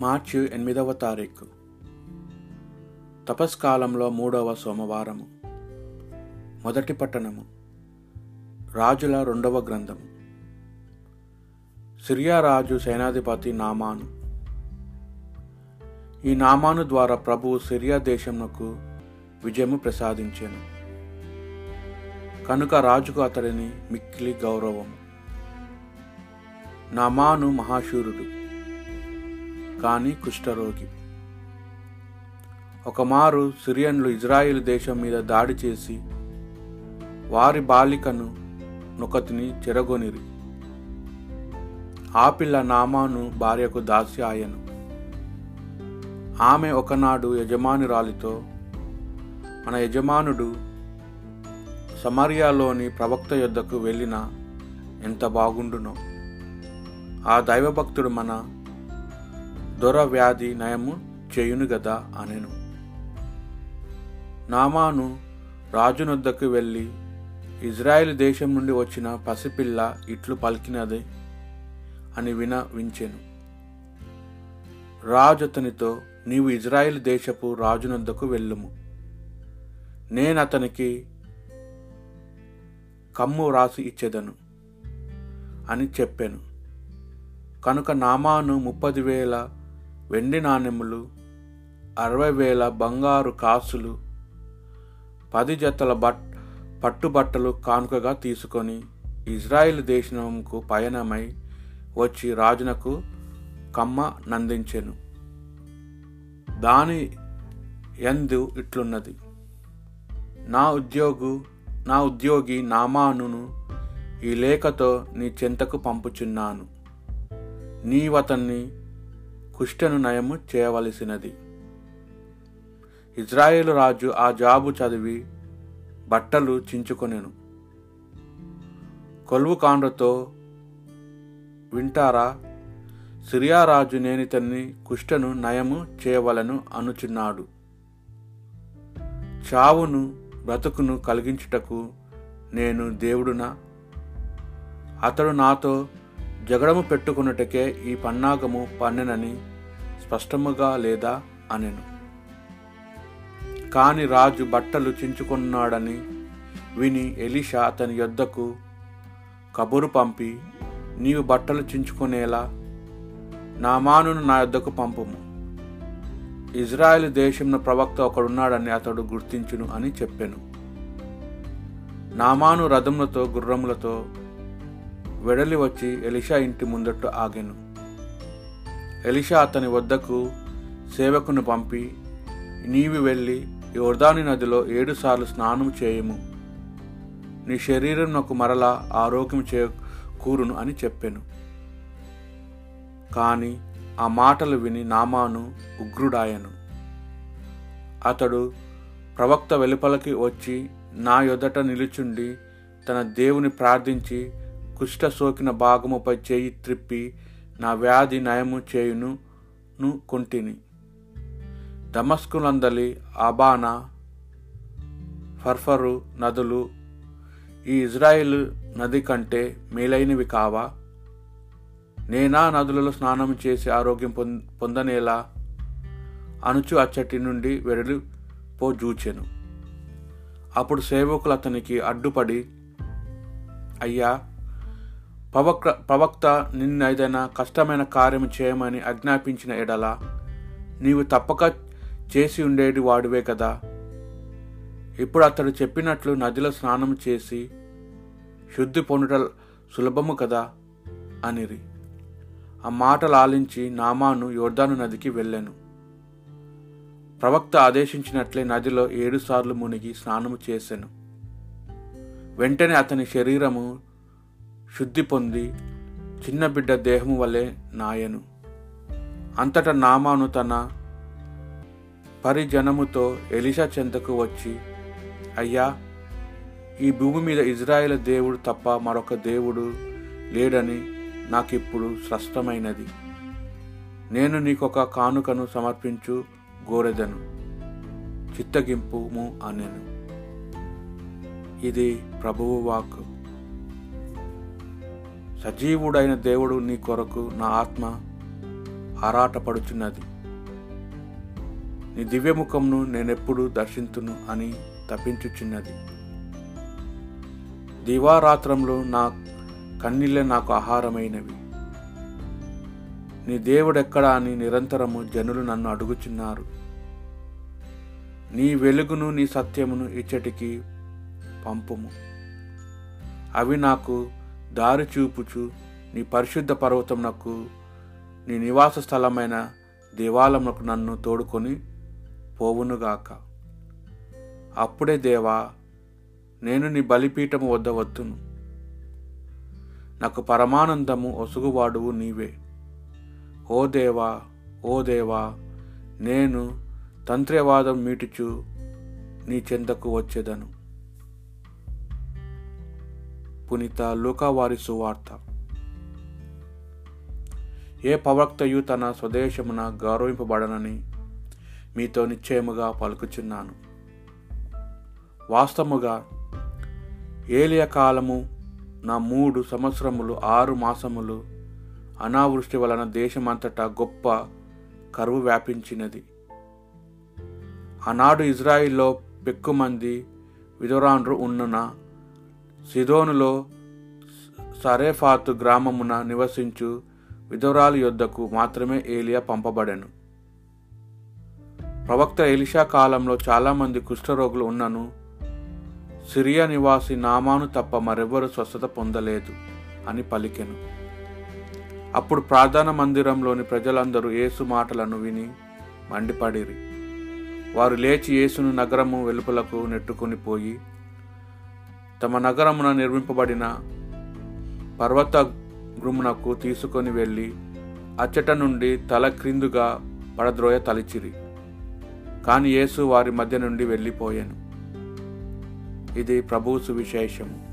మార్చి ఎనిమిదవ తారీఖు. తపస్కాలంలో మూడవ సోమవారము. మొదటి పట్టణము. రాజుల రెండవ గ్రంథము. సిరియా రాజు సేనాధిపతి నామాను. ఈ నామాను ద్వారా ప్రభువు సిరియా దేశమునకు విజయము ప్రసాదించాను. కనుక రాజుకు అతడిని మిక్కిలి గౌరవము. నామాను మహాశూరుడు. కానీ కుష్ఠరోగి. ఒకమారు సిరియన్లు ఇజ్రాయిల్ దేశం మీద దాడి చేసి వారి బాలికను నొకతిని చెరగొనిరి. ఆ పిల్ల నామాను భార్యకు దాసి ఆయను ఆమె ఒకనాడు యజమానురాలితో మన యజమానుడు సమరియాలోని ప్రవక్త యొద్దకు వెళ్ళిన ఎంత బాగుండునో. ఆ దైవభక్తుడు మన దొర వ్యాధి నయము చేయును గదా అనెను. నామాను రాజునొద్దకు వెళ్ళి ఇజ్రాయెల్ దేశం నుండి వచ్చిన పసిపిల్ల ఇట్లు పలికినదే అని విన వించెను. రాజు అతనితో నీవు ఇజ్రాయెల్ దేశపు రాజునొద్దకు వెళ్ళుము. నేను అతనికి కమ్ము రాసి ఇచ్చేదను అని చెప్పాను. కనుక నామాను ముప్పది వేల వెండి నాణెములు అరవై వేల బంగారు కాసులు పది జతల బట్ పట్టుబట్టలు కానుకగా తీసుకొని ఇజ్రాయిల్ దేశంకు పయనమై వచ్చి రాజునకు కమ్మ నందించెను. దాని ఎందు ఇట్లున్నది. నా ఉద్యోగు నా ఉద్యోగి నామానును ఈ లేఖతో నీ చెంతకు పంపుచున్నాను. నీవతన్ని కుష్ఠను నయము చేయవలసినది. ఇజ్రాయేలు రాజు ఆ జాబు చదివి బట్టలు చించుకొనెను. కొలువు కాండ్రతో వింటారా? సిరియా రాజు నేనితన్ని కుష్ఠను నయము చేయవలను అనుచున్నాడు. చావును బ్రతుకును కలిగించుటకు నేను దేవుడునా? అతడు నాతో జగడము పెట్టుకున్నటకే ఈ పన్నాగము పన్నెనని స్పష్టముగా లేదా అనెను. కాని రాజు బట్టలు చించుకున్నాడని విని ఎలిషా అతని యొద్దకు కబురు పంపి నీవు బట్టలు చించుకునేలా నామానును నా యొద్దకు పంపుము. ఇజ్రాయెల్ దేశంలో ప్రవక్త ఒకడున్నాడని అతడు గుర్తించును అని చెప్పెను. నామాను రథములతో గుర్రములతో వెడలి వచ్చి ఎలిషా ఇంటి ముందట్టు ఆగాను. ఎలిషా అతని వద్దకు సేవకును పంపి నీవి వెళ్ళి యోర్దాని నదిలో ఏడుసార్లు స్నానం చేయము. నీ శరీరం నాకు మరలా ఆరోగ్యం చే కూరును అని చెప్పాను. కానీ ఆ మాటలు విని నామాను ఉగ్రుడాయను. అతడు ప్రవక్త వెలుపలకి వచ్చి నా యొదట నిలుచుండి తన దేవుని ప్రార్థించి కుష్ఠ సోకిన భాగముపై చేయి త్రిప్పి నా వ్యాధి నయము చేయును కొంటిని. దమస్కులందలి అబానా ఫర్ఫరు నదులు ఈ ఇజ్రాయిల్ నది కంటే మేలైనవి కావా? నేనా నదులలో స్నానం చేసి ఆరోగ్యం పొందనేలా? అనుచు అచ్చటి నుండి వెడలి పోజూచెను. అప్పుడు సేవకులు అతనికి అడ్డుపడి అయ్యా ప్రవక్త ప్రవక్త నిన్ను ఏదైనా కష్టమైన కార్యం చేయమని ఆజ్ఞాపించిన ఎడల నీవు తప్పక చేసి ఉండేది వాడివే కదా. ఇప్పుడు అతడు చెప్పినట్లు నదిలో స్నానం చేసి శుద్ధి పొందుట సులభము కదా అనిరి. ఆ మాటలు ఆలించి నామాను యోర్ధాను నదికి వెళ్ళాను. ప్రవక్త ఆదేశించినట్లే నదిలో ఏడుసార్లు మునిగి స్నానము చేశాను వెంటనే అతని శరీరము శుద్ధి పొంది చిన్న బిడ్డ దేహము వలె నాయను. అంతటా నామాను తన పరిజనముతో ఎలిషా చెంతకు వచ్చి అయ్యా ఈ భూమి మీద ఇజ్రాయేల్ దేవుడు తప్ప మరొక దేవుడు లేడని నాకిప్పుడు స్పష్టమైనది. నేను నీకొక కానుకను సమర్పించు గోరెదను చిత్తగింపుము అనెను. ఇది ప్రభువు వాక్కు. సజీవుడైన దేవుడు నీ కొరకు నా ఆత్మ ఆరాటపడుచున్నది. నీ దివ్యముఖంను నేనెప్పుడు దర్శించును అని తప్పించుచున్నది దివారాత్రంలో నా కన్నీళ్ళే నాకు ఆహారమైనవి. నీ దేవుడెక్కడా అని నిరంతరము జనులు నన్ను అడుగుచున్నారు. నీ వెలుగును నీ సత్యమును ఇచ్చటికి పంపుము. అవి నాకు దారి చూపుచు నీ పరిశుద్ధ పర్వతమునకు నీ నివాస స్థలమైన దేవాలయమునకు నన్ను తోడుకొని పోవునుగాక. అప్పుడే దేవా నేను నీ బలిపీఠము వద్ద వద్దును నాకు పరమానందము ఒసుగువాడువు నీవే. ఓ దేవా ఓ దేవా నేను తంత్రవాదం మీటుచు నీ చెంతకు వచ్చేదను. పునీత లూకావారి సువార్త ఏ ప్రవక్తయు తన స్వదేశమున గౌరవింపబడనని మీతో నిశ్చయముగా పలుకుచున్నాను. వాస్తవముగా ఏలియ కాలము నా మూడు సంవత్సరములు ఆరు మాసములు అనావృష్టి వలన దేశమంతటా గొప్ప కరువు వ్యాపించినది. ఆనాడు ఇజ్రాయిల్లో పెక్కుమంది విధురాండ్రు ఉన్నన సిదోనులో సరేఫాతు గ్రామమున నివసించు విధురాలు యొద్దకు మాత్రమే ఏలియా పంపబడెను. ప్రవక్త ఎలిషా కాలంలో చాలామంది కుష్ఠరోగులు ఉన్నను. సిరియా నివాసి నామాను తప్ప మరెవ్వరు స్వస్థత పొందలేదు అని పలికెను. అప్పుడు ప్రార్థన మందిరంలోని ప్రజలందరూ యేసు మాటలను విని మండిపడిరి. వారు లేచి యేసును నగరము వెలుపలకు నెట్టుకుని పోయి తమ నగరమున నిర్మింపబడిన పర్వత గృమునకు తీసుకొని వెళ్ళి అచ్చట నుండి తల క్రిందుగా పడద్రోయ తలిచిరి. కాని యేసు వారి మధ్య నుండి వెళ్ళిపోయాను. ఇది ప్రభువు సువిశేషము.